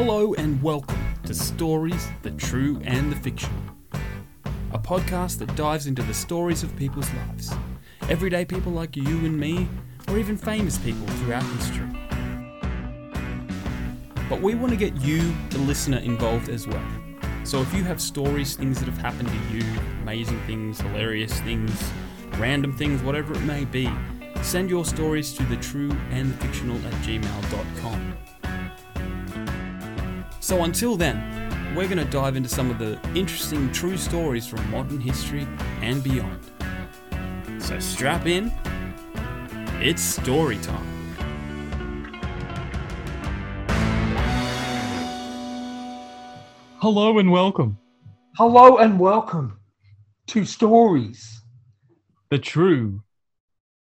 Hello and welcome to Stories, the True and the Fictional, a podcast that dives into the stories of people's lives. Everyday people like you and me, or even famous people throughout history. But we want to get you, the listener, involved as well. So if you have stories, things that have happened to you, amazing things, hilarious things, random things, whatever it may be, send your stories to the true and the fictional at gmail.com. So until then, we're going to dive into some of the interesting true stories from modern history and beyond. So strap in, it's story time. Hello and welcome. Hello and welcome to Stories The true.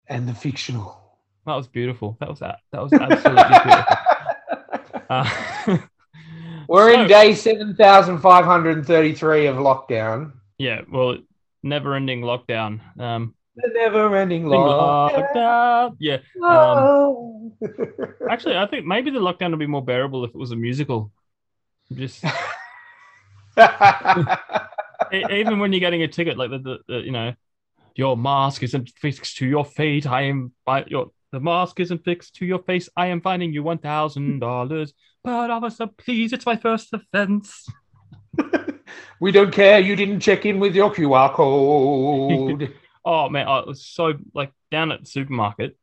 and the Fictional. That was beautiful. That was that. That was absolutely beautiful. Uh, We're So- in day 7,533 of lockdown. yeah. Well, never-ending lockdown. Um, The never ending lockdown. lockdown. Yeah. Oh. Actually, I think maybe the lockdown would be more bearable if it was a musical. Just even when you're getting a ticket, like the, the, the you know, your mask isn't fixed to your feet. I am by your the mask isn't fixed to your face. I am finding you one thousand dollars. But officer, please, it's my first offense. we don't care. You didn't check in with your QR code. Oh man, I was so like down at the supermarket.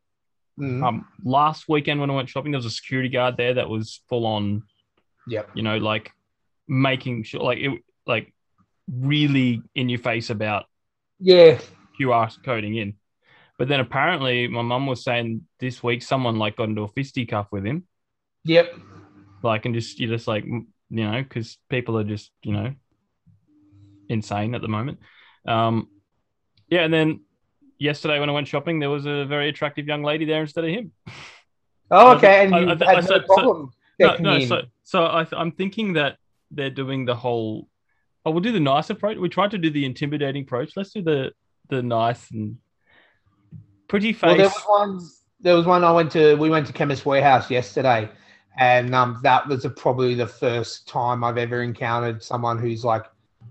Mm, Um, last weekend when I went shopping, there was a security guard there that was full on, yep. you know, like making sure, like it, like really in your face about Yeah. QR coding in. But then apparently, my mum was saying this week someone like got into a fisticuff with him, Yep. Like, and just you're just like you know, because people are just you know insane at the moment. Um, yeah, and then yesterday when I went shopping, there was a very attractive young lady there instead of him. Oh, okay. And I- you I- had I no so- problem No, no. in. So, so I, I'm thinking that they're doing the whole. Oh, we'll do the nice approach. We tried to do the intimidating approach. Let's do the the nice and pretty face. Well, there was one. There was one I went to. We went to Chemist Warehouse yesterday, and um, that was a, probably the first time I've ever encountered someone who's like,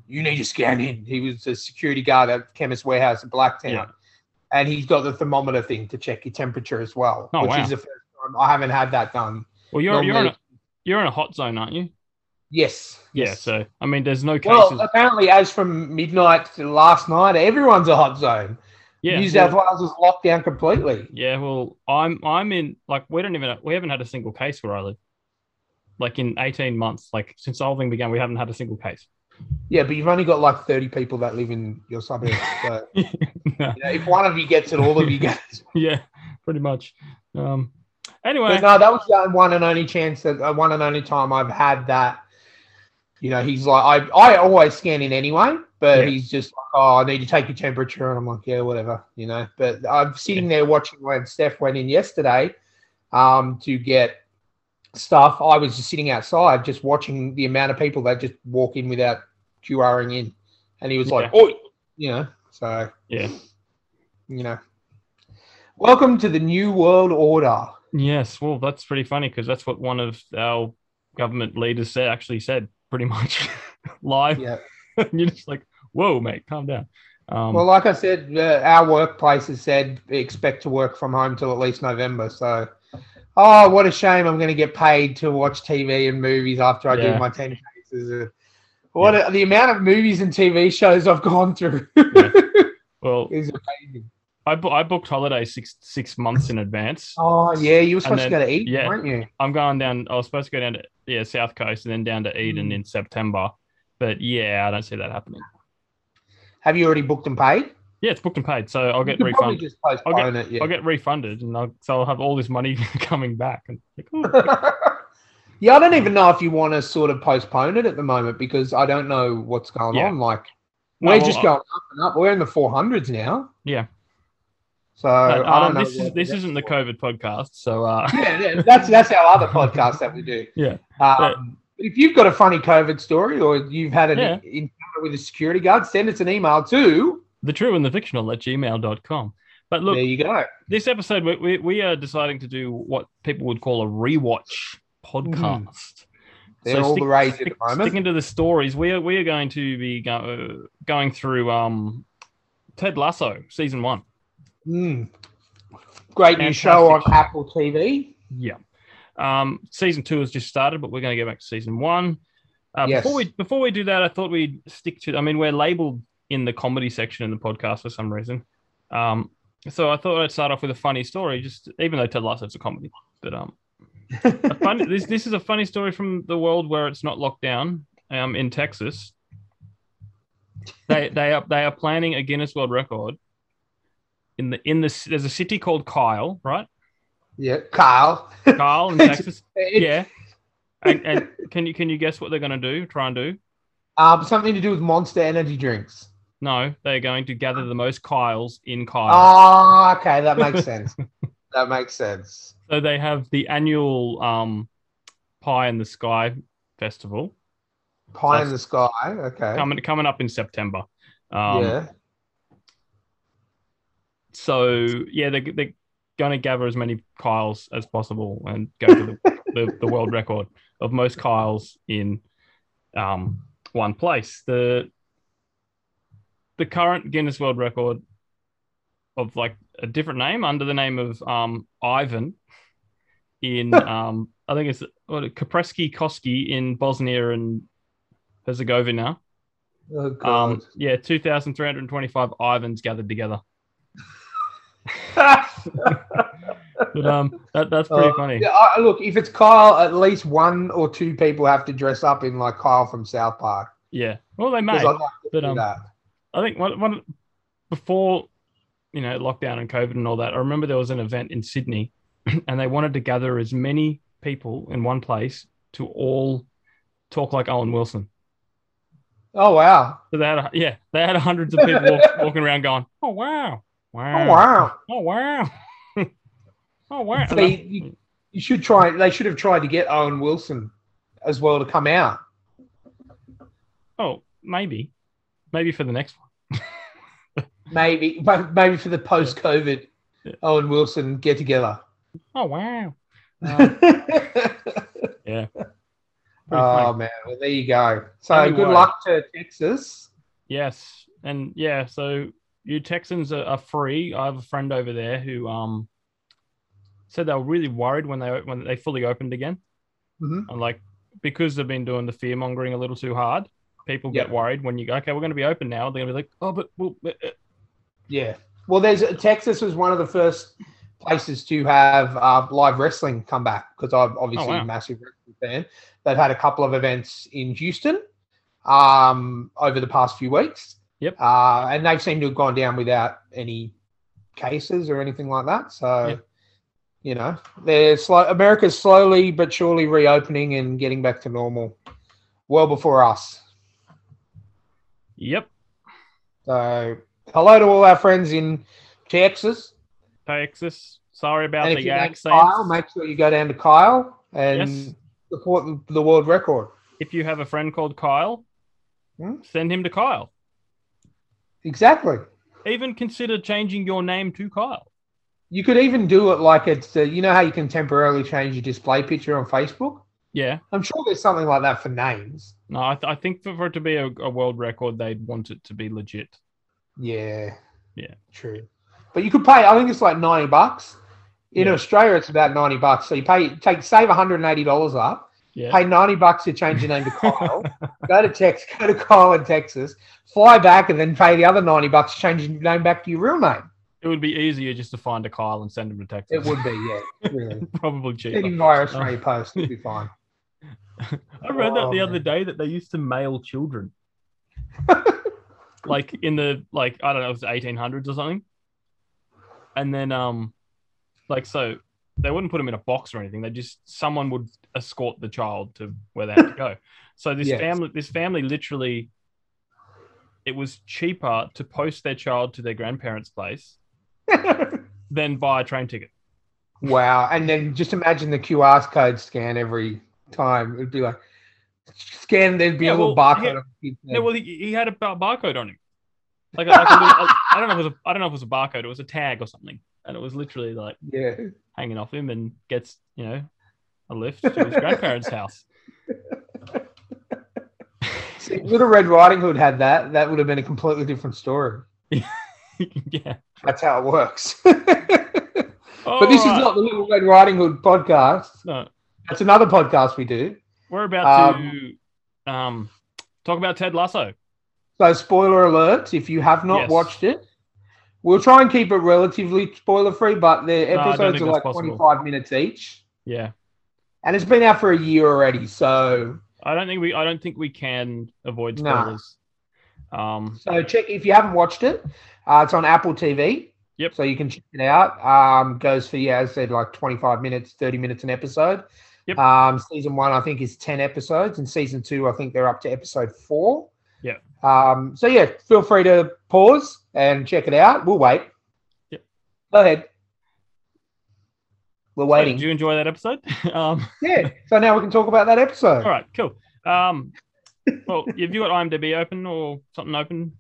"You need to scan in." He was a security guard at Chemist Warehouse in Blacktown, Yeah. and he's got the thermometer thing to check your temperature as well, Oh, which wow. is the first time I haven't had that done. well, you're you're in a, you're in a hot zone, aren't you? Yes. Yeah. yes. So I mean, there's no cases. Well, apparently, as from midnight to last night, everyone's a hot zone. Yeah. New well- South Wales is locked down completely. Yeah, well, I'm I'm in like we don't even we haven't had a single case where I live. Like in 18 months, like since the whole thing began, we haven't had a single case. Yeah, but you've only got like 30 people that live in your suburb. So No. you know, if one of you gets it, all of you get it. yeah, pretty much. Um, anyway, But no, that was the one and only chance that uh, one and only time I've had that. You know, he's like, I, I always scan in anyway, but Yeah. he's just like, oh, I need to take your temperature. And I'm like, yeah, whatever, you know. But I'm sitting there watching when Steph went in yesterday um, to get stuff. I was just sitting outside, just watching the amount of people that just walk in without QRing in. And he was like, oh, you know, so, yeah, you know. Welcome to the New World Order. yes. Well, that's pretty funny because that's what one of our government leaders said. Actually, said pretty much live. Yeah. You're just like, whoa, mate, calm down. Um, Well, like I said, uh, our workplace has said expect to work from home till at least November. So, oh, what a shame! I'm going to get paid to watch TV and movies after I Yeah. do my ten cases. Uh, What a, the amount of movies and TV shows I've gone through well, is amazing. I, bu- I booked holiday six six months in advance. Oh yeah, you were supposed then- to go to eat, yeah. weren't you? I'm going down. I was supposed to go down to yeah South Coast and then down to Eden Mm. in September, but yeah, I don't see that happening. Have you already booked and paid? Yeah, it's booked and paid, so I'll You get refunded. just postpone it. Yeah. I'll get refunded, and I'll, so I'll have all this money coming back. And like, ooh. yeah, I don't even know if you want to sort of postpone it at the moment because I don't know what's going Yeah. on. Like, No, we're well, just going up and up. We're in the 400s now. Yeah. So but, I don't um, know. this is, this isn't the COVID podcast, so uh, yeah, yeah, that's that's our other podcast that we do. Yeah. Um, but if you've got a funny COVID story or you've had an Yeah. encounter with a security guard, send us an email to. the true and the fictional at gmail.com. But look, there you go. this episode we, we, we are deciding to do what people would call a rewatch podcast They're So all stick- the rage stick- at the moment. Sticking to the stories, we are we are going to be go, going through um, Ted Lasso season one. Mm. Great new show on Apple TV. Yeah. Um, season two has just started, but we're going to go back to season one. Uh, Yes. Before we before we do that, I thought we'd stick to. I mean, we're labeled in the comedy section in the podcast for some reason. Um, so I thought I'd start off with a funny story, just even though Ted Lasso's a comedy, but um, funny, this this is a funny story from the world where it's not locked down. Um, in Texas, they they are they are planning a Guinness World Record. In the in the there's a city called Kyle, right? yeah, Kyle. Kyle in Texas. Yeah. And, and can you can you guess what they're going to do? Try and do? Um, something to do with Monster Energy drinks. No, they're going to gather the most Kyles in Kyle. Oh, okay, that makes sense. that makes sense. So they have the annual um, Pie in the Sky festival Pie in the sky. Okay. coming coming up in September. Um, yeah. So yeah, they they're going to gather as many Kyles as possible and go to the, the, the world record of most Kyles in um, one place. The the current Guinness World Record of like a different name under the name of um, Ivan in um, I think it's what Kapreski Koski in Bosnia and Herzegovina. Oh, God. Um, yeah, two thousand three hundred twenty-five Ivans gathered together. But um, that, that's pretty Uh, funny. Yeah, I, look, if it's Kyle, at least one or two people have to dress up in like Kyle from South Park. Yeah. Well, they may. Like but, um, that. I think one, one before you know lockdown and COVID and all that. I remember there was an event in Sydney, and they wanted to gather as many people in one place to all talk like Owen Wilson. Oh wow! So they had, yeah, they had hundreds of people walk, walking around going, "Oh wow, wow, Oh wow! oh wow, oh wow." They, you, you should try. They should have tried to get Owen Wilson as well to come out. oh, maybe, maybe for the next one. Maybe, maybe for the post-COVID Yeah. Owen Wilson get together. Oh wow. Um, yeah. Pretty oh funny. man, well there you go. So Anyway. good luck to Texas. Yes, and yeah, so you Texans are, are free. I have a friend over there who um said they were really worried when they when they fully opened again, Mhm. and like because they've been doing the fear mongering a little too hard. People Yep. get worried when you go, okay, we're going to be open now. They're going to be like, oh, but well, uh, uh." Yeah. Well, there's Texas was one of the first places to have uh, live wrestling come back because I'm obviously Oh, wow. a massive wrestling fan. They've had a couple of events in Houston um, over the past few weeks. Yep. Uh, and they've seemed to have gone down without any cases or anything like that. So, Yeah. you know, they're slow. America's slowly but surely reopening and getting back to normal well before us. yep, So, hello to all our friends in Texas. Texas. Sorry about and the you like accents. Kyle, make sure you go down to Kyle and Yes. support the, the world record. if you have a friend called Kyle, Hmm? send him to Kyle. Exactly. Even consider changing your name to Kyle. You could even do it like it's, uh, you know how you can temporarily change your display picture on Facebook? Yeah. I'm sure there's something like that for names. No, I, th- I think for, for it to be a, a world record, they'd want it to be legit. Yeah. Yeah. True. But you could pay, I think it's like 90 bucks. In Yeah. Australia, it's about 90 bucks. So you pay, take, save $180 up, Yeah. pay 90 bucks to change your name to Kyle, go to Tex, go to Kyle in Texas, fly back, and then pay the other 90 bucks to change your name back to your real name. It would be easier just to find a Kyle and send him to Texas. It would be, yeah, really. probably Send cheaper. him via Australia Post, it'd be fine. I read that the Oh, other day that they used to mail children, like in the like I don't know, it was eighteen hundreds or something, and then um, like so they wouldn't put them in a box or anything. They just someone would escort the child to where they had to go. So this Yes. family, this family literally, it was cheaper to post their child to their grandparents' place than buy a train ticket. wow. And then just imagine the QR code scan every time. It'd be like, scan, there'd be Yeah, a little well, barcode. yeah. on the No, well, he, he had a barcode on him. Like, a, like a little, I don't know if it was a, I don't know if it was a barcode. It was a tag or something, and it was literally like yeah. hanging off him and gets you know a lift to his grandparents' house. If Little Red Riding Hood had that, that would have been a completely different story. yeah. That's how it works. but this is not the Little Red Riding Hood podcast. No, That's another podcast we do. we're about Um, to um, talk about Ted Lasso. So, spoiler alert if you have not Yes. watched it, we'll try and keep it relatively spoiler free, but the episodes think are like possible. 25 minutes each. Yeah. And it's been out for a year already. So, I don't think we. I don't think we can avoid Nah. spoilers. Um, so check if you haven't watched it. Uh, it's on Apple TV. Yep. So you can check it out. Um, goes for yeah, as I said, like 25 minutes, 30 minutes an episode. Yep. Um, season one, I think, is 10 episodes, and season two, I think they're up to episode four. Yeah. Um, so yeah, feel free to pause and check it out. We'll wait. Yep. Go ahead. We're so waiting. Did you enjoy that episode? um, yeah. So now we can talk about that episode. all right, cool. Um, well, have you got IMDb open or something open?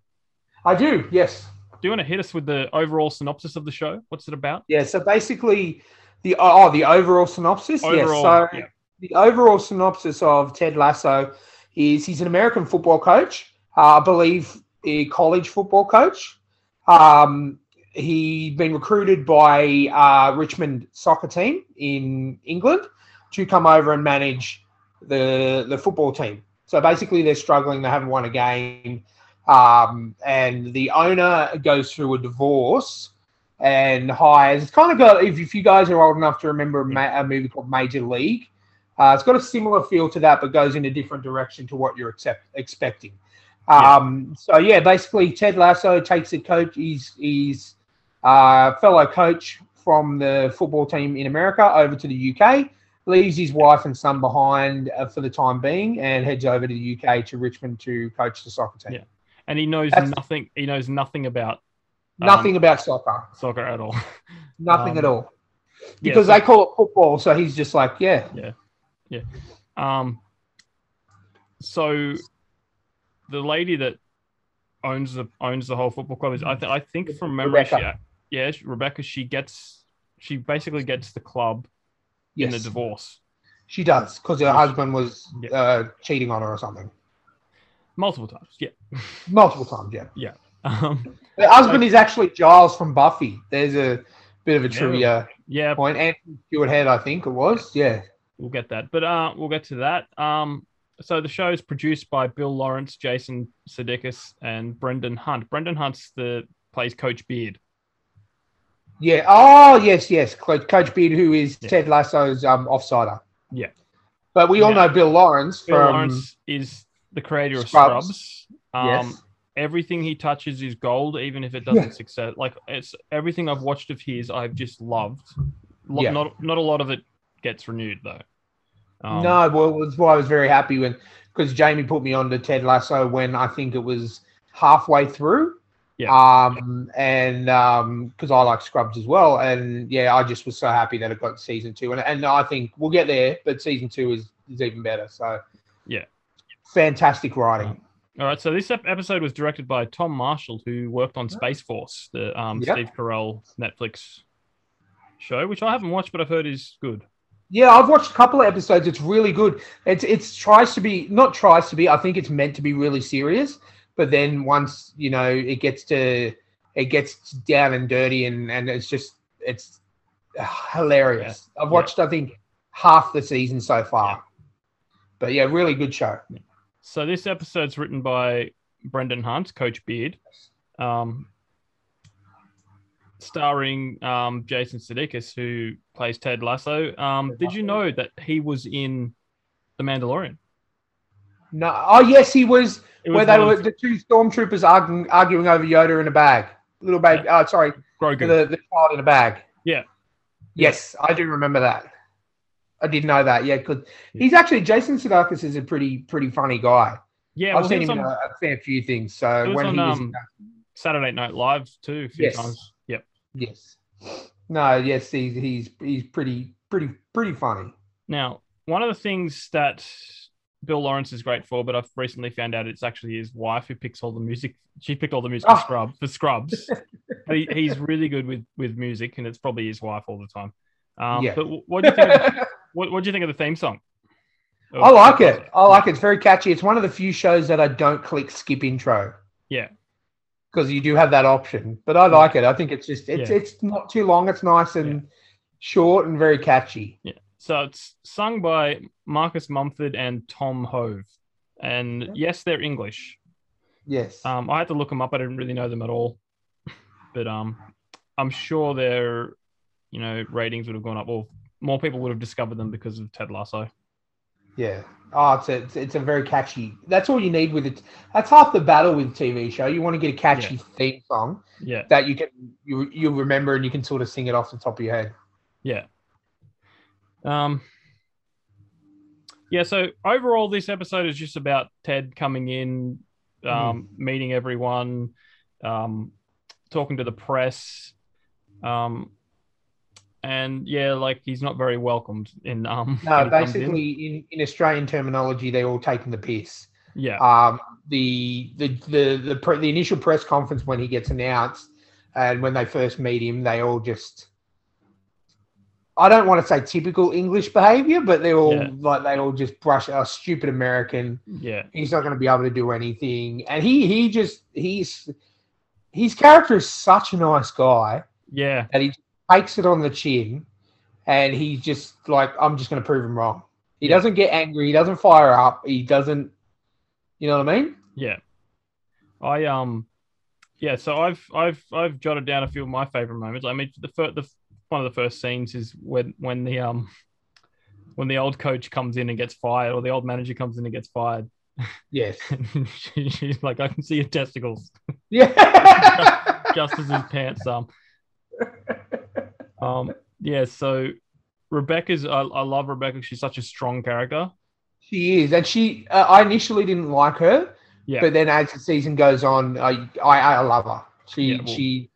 I do. Yes. Do you want to hit us with the overall synopsis of the show? What's it about? Yeah, so basically, the oh the overall synopsis. yes, so yeah. the overall synopsis of Ted Lasso is he's an American football coach, uh, I believe a college football coach. Um, he'd been recruited by uh, Richmond soccer team in England to come over and manage the the football team. So basically, they're struggling. They haven't won a game, um, and the owner goes through a divorce and hires. It's kind of got if, if you guys are old enough to remember a, a movie called Major League. Uh, it's got a similar feel to that, but goes in a different direction to what you're accept, expecting. Um, So yeah, basically Ted Lasso takes a coach. He's he's uh, fellow coach from the football team in America over to the UK. Leaves his wife and son behind uh, for the time being, and heads over to the UK to Richmond to coach the soccer team. Yeah. And he knows That's- nothing. He knows nothing about um, Nothing about soccer. soccer at all. Nothing um, at all. Yeah, Because so- they call it football, so he's just like, yeah, yeah, yeah, Um, so the lady that owns the owns the whole football club is I, th- I think from memory, she, yeah, Rebecca. She gets she basically gets the club in the divorce she does because her Yes. husband was Yeah. uh, cheating on her or something multiple times. Yeah. multiple times. Yeah, Yeah. Um, her husband is actually Giles from Buffy. There's a bit of a Yeah. trivia yeah, point. Anthony Stewart Head, I think it was. Yeah, we'll get that, but uh, we'll get to that. Um, so the show is produced by Bill Lawrence, Jason Sudeikis, and Brendan Hunt. Brendan Hunt's the plays Coach Beard. yeah. Oh, yes, yes. Coach, Coach Beard, who is Yeah. Ted Lasso's um, offsider. Yeah. but we all Yeah. know Bill Lawrence Bill from Lawrence is the creator of Scrubs. Scrubs. Um, yes. everything he touches is gold, even if it doesn't succeed. Like it's everything I've watched of his, I've just loved. Lo- Yeah. Not not a lot of it gets renewed though. Um, no, well, that's why I was very happy when because Jamie put me on to Ted Lasso when I think it was halfway through. Yeah. Um, and um, because I like Scrubs as well, and yeah, I just was so happy that it got season two, and and I think we'll get there, but season two is is even better. So Yeah. fantastic writing. All right, so this episode was directed by Tom Marshall, who worked on Space Force, the um, Yeah. Steve Carell Netflix show, which I haven't watched, but I've heard is good. Yeah, I've watched a couple of episodes. It's really good. It's it's tries to be not tries to be. I think it's meant to be really serious, but then once you know it gets to it gets down and dirty, and and it's just it's hilarious. I've Yeah. watched I think half the season so far, but yeah, really good show. So this episode's written by Brendan Hunt, Coach Beard, um, starring um, Jason Sudeikis, who plays Ted Lasso. Um, did you know that he was in The Mandalorian? No, oh yes, he was It where was they were of the two stormtroopers arguing, arguing over Yoda in a bag. Little baby, oh sorry, Grogu. the, the child in a bag. Yeah. Yes, I do remember that. I did know that. Yeah, because he's actually Jason Sudeikis is a pretty pretty funny guy. yeah, I've well, seen him in on a, fair few things. So when on, he was um, Saturday Night Live too, a few Yes. times. Yes, no, yes, he's he's he's pretty pretty pretty funny. Now, one of the things that Bill Lawrence is great for, but I've recently found out it's actually his wife who picks all the music. She picked all the music for Oh. Scrub for Scrubs. he, he's really good with with music, and it's probably his wife all the time. Um, Yeah. But what do you think? Of, what What do you think of the theme song? I like it. I like it. It's very catchy. It's one of the few shows that I don't click skip intro. Yeah. Because you do have that option. But I like it. I think it's just it's Yeah. it's not too long. It's nice and short and very catchy. Yeah. So it's sung by Marcus Mumford and Tom Howe. And Yeah. yes, they're English. Yes. Um, I had to look them up. I didn't really know them at all. But um, I'm sure their, you know, ratings would have gone up. Or more people would have discovered them because of Ted Lasso. Yeah. Oh, it's a, it's, a very catchy. That's all you need with it. That's half the battle with TV show. You want to get a catchy theme song Yeah. that you can you you remember and you can sort of sing it off the top of your head. Yeah. Um. Yeah. So overall, this episode is just about Ted coming in, um, meeting everyone, um, talking to the press, um, and yeah, like he's not very welcomed in um. No, comes in. basically in, in Australian terminology, they're all taking the piss. Yeah. Um, the the the the, pre, the initial press conference when he gets announced, and when they first meet him, they all just. I don't want to say typical English behavior, but they're all Yeah. like they all just brush a stupid American. Yeah. He's not going to be able to do anything, and he he just he's his character is such a nice guy Yeah. that he takes it on the chin, and he's just like I'm just going to prove him wrong. He Yeah. doesn't get angry. He doesn't fire up. He doesn't. You know what I mean? Yeah. I um yeah, so I've I've I've jotted down a few of my favorite moments. I mean the first the one of the first scenes is when when the um when the old coach comes in and gets fired or the old manager comes in and gets fired. Yes. she, she's like I can see your testicles Yeah. just as his pants um um yeah, so Rebecca's I, I love Rebecca. She's such a strong character. she is, and she. Uh, I initially didn't like her, Yeah. but then as the season goes on, I I, I love her. She Yeah, well- she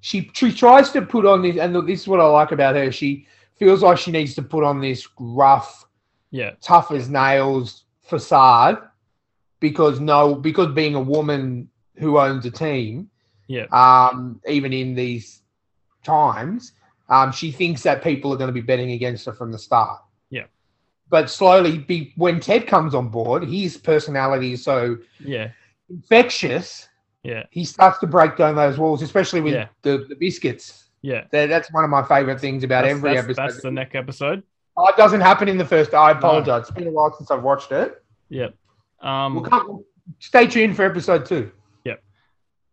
she she tries to put on this, and this is what I like about her. She feels like she needs to put on this rough, yeah. tough as nails facade because no, because being a woman who owns a team, Yeah. um, even in these times, um, she thinks that people are going to be betting against her from the start. Yeah. But slowly, be, when Ted comes on board, his personality is so Yeah. infectious. Yeah. He starts to break down those walls, especially with Yeah. the, the biscuits. Yeah. That, that's one of my favorite things about That's, every that's, episode. that's the next episode. Oh, it doesn't happen in the first. I apologize. It's been a while since I've watched it. Yep. Um We'll come, stay tuned for episode two. Yep.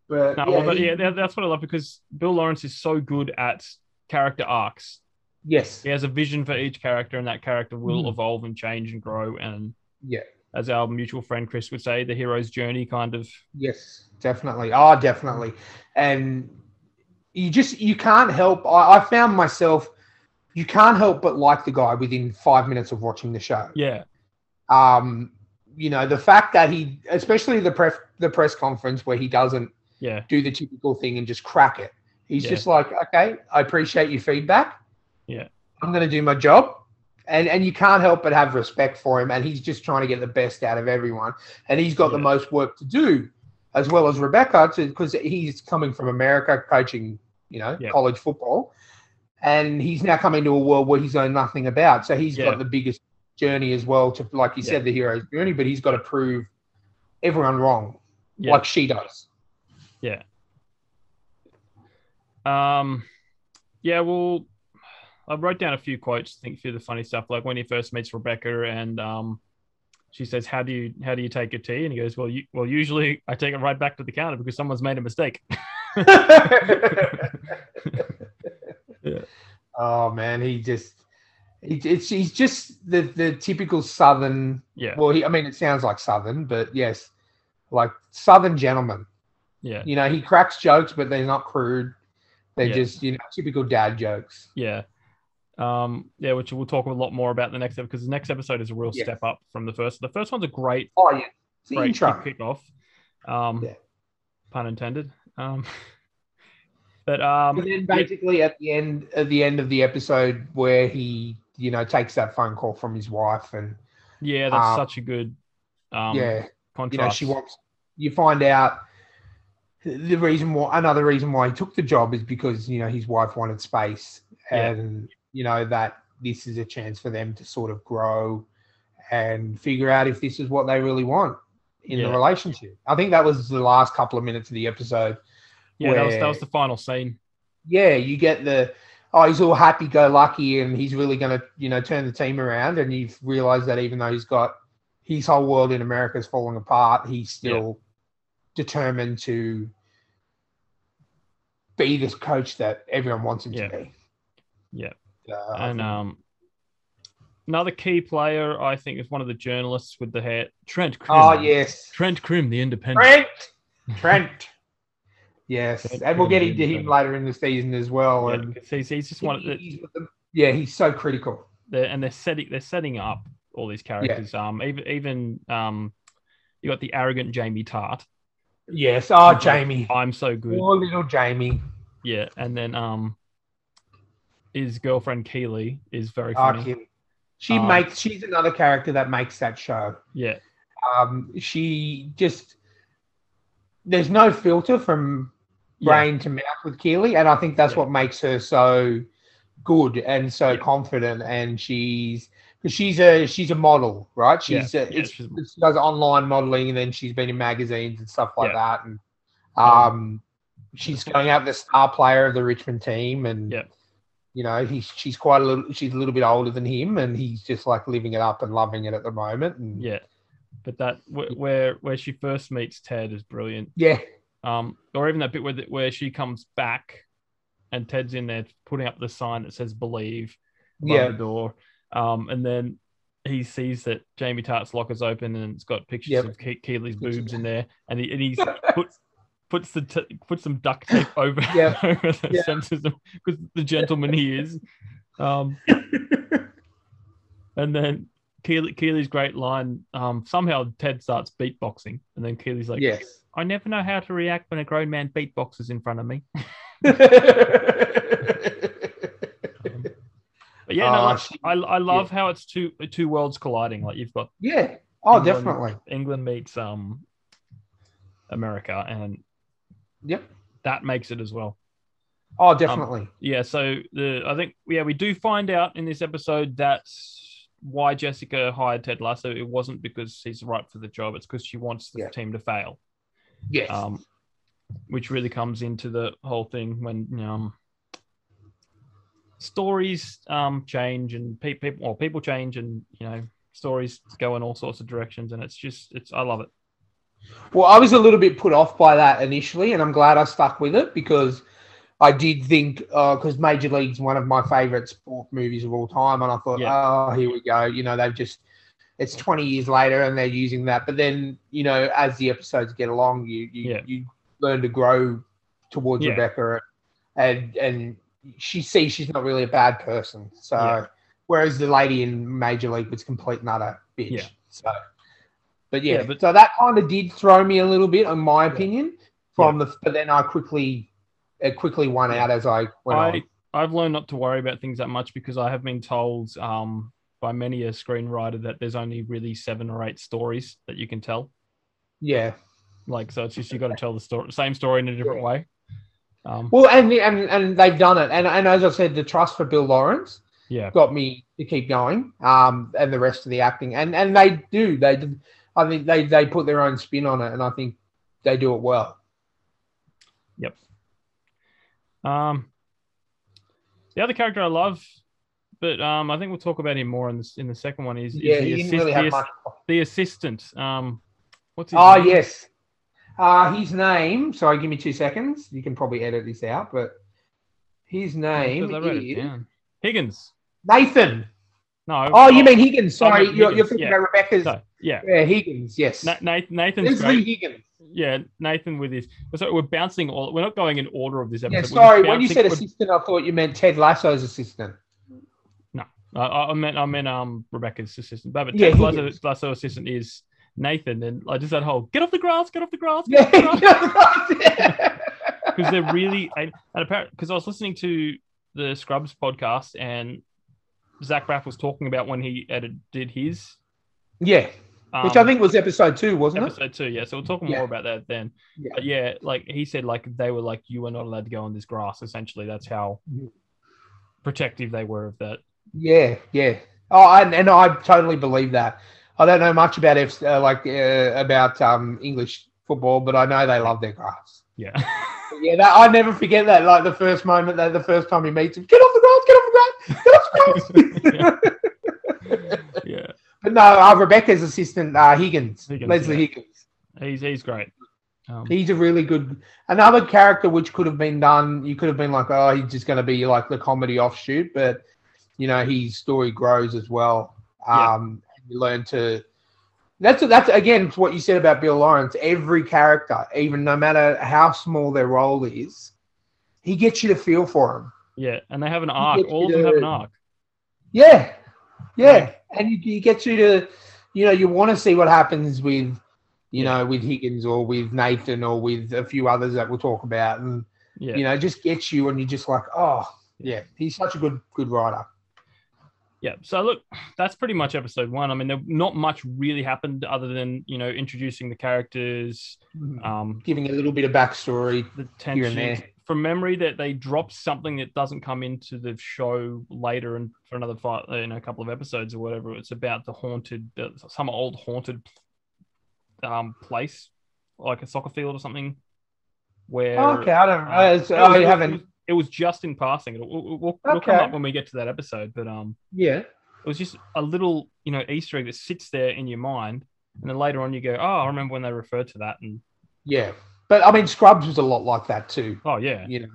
But No, yeah, well, but yeah, that's what I love because Bill Lawrence is so good at character arcs. yes, He has a vision for each character, and that character will Mm. evolve and change and grow. And yeah, as our mutual friend Chris would say, the hero's journey kind of. yes, definitely. Oh, definitely. And you just you can't help. I, I found myself. You can't help but like the guy within five minutes of watching the show. Yeah, Um, you know the fact that he, especially the press the press conference where he doesn't yeah, do the typical thing and just crack it. He's Yeah. just like, okay, I appreciate your feedback. Yeah. I'm going to do my job. And and you can't help but have respect for him. And he's just trying to get the best out of everyone. And he's got the most work to do, as well as Rebecca, because he's coming from America, coaching, you know, Yeah. college football. And he's now coming to a world where he's known nothing about. So he's Yeah. got the biggest journey as well to, like you Yeah. said, the hero's journey. But he's got to prove everyone wrong, yeah. like she does. Um, yeah. Well, I wrote down a few quotes. I think a few of the funny stuff, like when he first meets Rebecca, and um, she says, "How do you how do you take your tea?" And he goes, "Well, you, well, usually I take it right back to the counter because someone's made a mistake." Yeah. Oh man, he just he, it's he's just the the typical southern. Yeah, Well, he, I mean, it sounds like southern, but yes, like southern gentleman. yeah, You know, he cracks jokes, but they're not crude. They're Yeah. just you know typical dad jokes. yeah. Um, yeah, which we'll talk a lot more about in the next episode because the next episode is a real Yeah. step up from the first. The first one's a great, Oh yeah, it's great intro. kick off. Um, Yeah. pun intended. Um, but um, And then basically at the end at the end of the episode where he you know takes that phone call from his wife and yeah, that's um, such a good um yeah you know she wants you find out the reason why another reason why he took the job is because you know his wife wanted space Yeah. and you know that this is a chance for them to sort of grow and figure out if this is what they really want in Yeah. the relationship. I think that was the last couple of minutes of the episode. Yeah, that was that was the final scene. Yeah, you get the oh, he's all happy go lucky and he's really going to, you know, turn the team around. And you've realized that even though he's got his whole world in America is falling apart, he's still determined to be this coach that everyone wants him Yeah. to be. Yeah. Uh, And um, another key player, I think, is one of the journalists with the hair, Trent. Crimm. oh, yes. Trent Crimm, the Independent. Trent. Trent. Yes. Trent And we'll get into him later in the season as well. Yeah, and he's, he's just one of the, he's with them- yeah, he's so critical. they're, and they're setting they're setting up all these characters. Um, even even um, you got the arrogant Jamie Tartt. Yes. Oh, Okay. Jamie. I'm so good. Poor little Jamie. Yeah, and then um, his girlfriend Keeley is very Oh, funny. Kim. She Um, makes. She's another character that makes that show. Yeah, Um, she just there's no filter from yeah, brain to mouth with Keeley, and I think that's Yeah. what makes her so good and so Yeah. confident. And she's because she's a she's a model, right? Yeah. She's, a, Yeah, it's, she's- she does online modeling, and then she's been in magazines and stuff like Yeah. that. And um, she's going out the star player of the Richmond team, and Yeah. you know he's she's quite a little she's a little bit older than him, and he's just like living it up and loving it at the moment. And yeah. But that wh- where where she first meets Ted is brilliant. yeah, Um, or even that bit where the, where she comes back, and Ted's in there putting up the sign that says "Believe" above yeah, the door. Um, and then he sees that Jamie Tartt's locker's open and it's got pictures Yep. of Ke- Keeley's boobs in there, and he and he's put puts the t- puts some duct tape over, Yeah. over the Yeah. censors because the gentleman he is. Um, and then Keeley, Keeley's great line. Um, somehow Ted starts beatboxing, and then Keeley's like, yes. "I never know how to react when a grown man beatboxes in front of me." But yeah, no, like, I I love how it's two two worlds colliding. Like you've got yeah. Oh, England- definitely. England meets um America, and Yep. that makes it as well. Oh, definitely. Yeah, so the I think yeah we do find out in this episode that's why Jessica hired Ted Lasso. It wasn't because he's right for the job; it's because she wants the Yeah. team to fail. yes. Um, which really comes into the whole thing when um stories um change and pe- people or people change and you know stories go in all sorts of directions and it's just it's I love it. Well, I was a little bit put off by that initially, and I'm glad I stuck with it because I did think because Major League's one of my favorite sport movies of all time, and I thought, Yeah. oh, here we go. You know, they've just it's 20 years later, and they're using that. But then, you know, as the episodes get along, you you, Yeah. you learn to grow towards Yeah. Rebecca, and and she sees she's not really a bad person. So, Yeah. whereas the lady in Major League was complete and utter bitch. Yeah. So, but yeah, Yeah, but- so that kind of did throw me a little bit, in my opinion. From the, but then I quickly, it quickly won out as I went I on. I've learned not to worry about things that much because I have been told um by many a screenwriter that there's only really seven or eight stories that you can tell. Yeah. Like so, it's just you got to tell the story, same story in a different way. Um, Well, and and and they've done it, and and as I said, the trust for Bill Lawrence yeah, got me to keep going. Um, and the rest of the acting, and and they do, they, do- I think they they put their own spin on it, and I think they do it well. Yep. Um, the other character I love, but um, I think we'll talk about him more in this in the second one. Is, is Yeah, the, he assist- really the, the assistant. Um, what's his Oh name? yes, uh, his name. Sorry, give me two seconds. You can probably edit this out, but his name Because I wrote it is. Higgins. Nathan. No. Oh, you mean Higgins? I Sorry, you're, you're thinking yeah. about Rebecca's. Yeah. Yeah, Higgins. Yes, Na- Nathan, Nathan's Leslie great. Higgins. Yeah, Nathan with his. So we're bouncing all. We're not going in order of this episode. We're sorry. When you said assistant, I thought you meant Ted Lasso's assistant. No, I, I meant I meant um Rebecca's assistant, but, but Yeah, Ted Higgins. Lasso, Lasso assistant is Nathan, and I just that whole get off the grass, get off the grass, get Yeah, off the grass. because they're really and, apparently because I was listening to the Scrubs podcast and Zach Braff was talking about when he edited did his, yeah, um, which I think was episode two, wasn't it? episode two. Yeah, so we'll talk Yeah. more about that then. Yeah. But yeah, like he said, like they were like you were not allowed to go on this grass. Essentially, that's how Mhm. protective they were of that. Yeah, yeah. Oh, and, and I totally believe that. I don't know much about F, uh, like uh, about um, English football, but I know they love their grass. Yeah. Yeah, that, I never forget that. Like the first moment, that the first time he meets him, get off the grass, get off the grass, get off the grass. yeah. But no, uh, Rebecca's assistant, uh, Higgins, Higgins, Leslie yeah. Higgins. He's he's great. Um, He's a really good. Another character which could have been done. You could have been like, oh, he's just going to be like the comedy offshoot, but you know, his story grows as well. Yeah. Um, you learn to. That's that's again what you said about Bill Lawrence. Every character, even no matter how small their role is, he gets you to feel for him. yeah, and they have an arc. All of them have an arc. Yeah, yeah, and you, you get you to, you know, you want to see what happens with, you know, with Higgins or with Nathan or with a few others that we'll talk about, and Yeah. you know, just gets you, and you're just like, oh, yeah, he's such a good good writer. Yeah. So look, that's pretty much episode one. I mean, there, not much really happened other than you know introducing the characters, um, Giving a little bit of backstory. the tension. there. From memory, that they dropped something that doesn't come into the show later, and for another five, in a couple of episodes or whatever. It's about the haunted, uh, some old haunted um, place, like a soccer field or something. Where okay, I don't know. uh, it I haven't. It was just in passing. It'll, we'll, we'll, we'll come up when we get to that episode, but um, yeah, it was just a little you know easter egg that sits there in your mind and then later on you go oh i remember when they referred to that and yeah. But I mean, Scrubs was a lot like that too. oh yeah You know.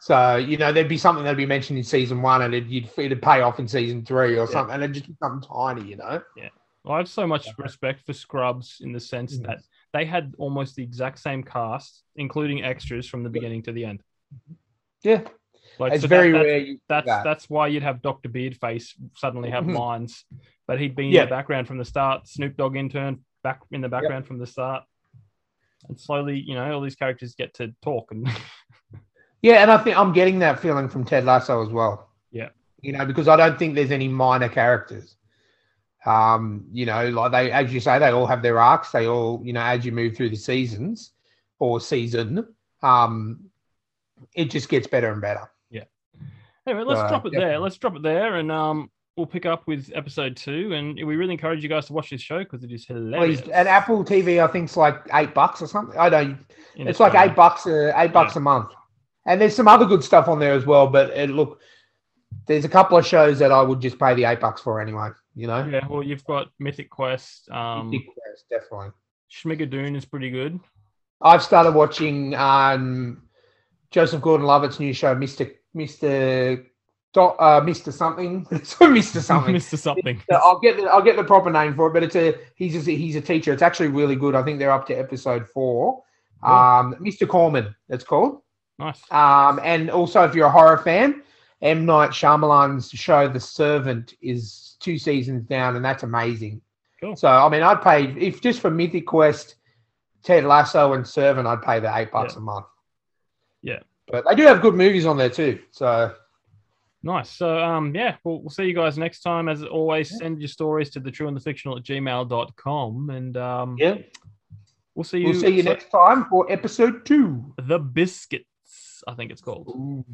So you know, there'd be something that'd be mentioned in season one, and it'd, you'd, it'd pay off in season three or Yeah. something, and it'd just be something tiny, you know. Yeah, well, i have so much respect for scrubs in the sense Mhm. that they had almost the exact same cast including extras from the beginning to the end Yeah, like it's so that- very that's, rare. That's that. that's why you'd have dr beardface suddenly have Mhm. lines but he'd been in the background from the start snoop dogg intern back in the background from the start and slowly you know all these characters get to talk and Yeah, and I think I'm getting that feeling from Ted Lasso as well. Yeah. You know, because I don't think there's any minor characters. Um, you know, like they, as you say, they all have their arcs. They all, you know, as you move through the seasons or season, um, it just gets better and better. Yeah. Anyway, let's Uh, drop it yeah. there. Let's drop it there, and um, we'll pick up with episode two. And we really encourage you guys to watch this show because it is hilarious. Please, and Apple TV, I think, is like eight bucks or something. I don't. in It's like eight bucks, a, eight bucks a month, and there's some other good stuff on there as well. But it, look, there's a couple of shows that I would just pay the eight bucks for anyway. You know, Yeah, well, you've got Mythic Quest. Um, Big Quest, definitely. Schmigadoon is pretty good. I've started watching um, Joseph Gordon-Levitt's new show, Mister Mister uh, Mister Something, Mister Something. Mr. Something. I'll get the I'll get the proper name for it, but it's a he's a, he's a teacher. It's actually really good. I think they're up to episode four. Cool. Um, Mr. Corman, it's called. Nice. Um, and also, if you're a horror fan, M Night Shyamalan's show, The Servant, is two seasons down, and that's amazing. Cool. So, I mean, I'd pay if just for Mythic Quest, Ted Lasso, and Servant, I'd pay the eight bucks Yeah. a month. Yeah. but they do have good movies on there too. So, Nice. So, um, yeah, we'll, we'll see you guys next time. As always, send your stories to the true and the fictional at gmail.com. And um, yeah, we'll see you. we'll see you so- next time for episode two. The Biscuits, I think it's called. Ooh.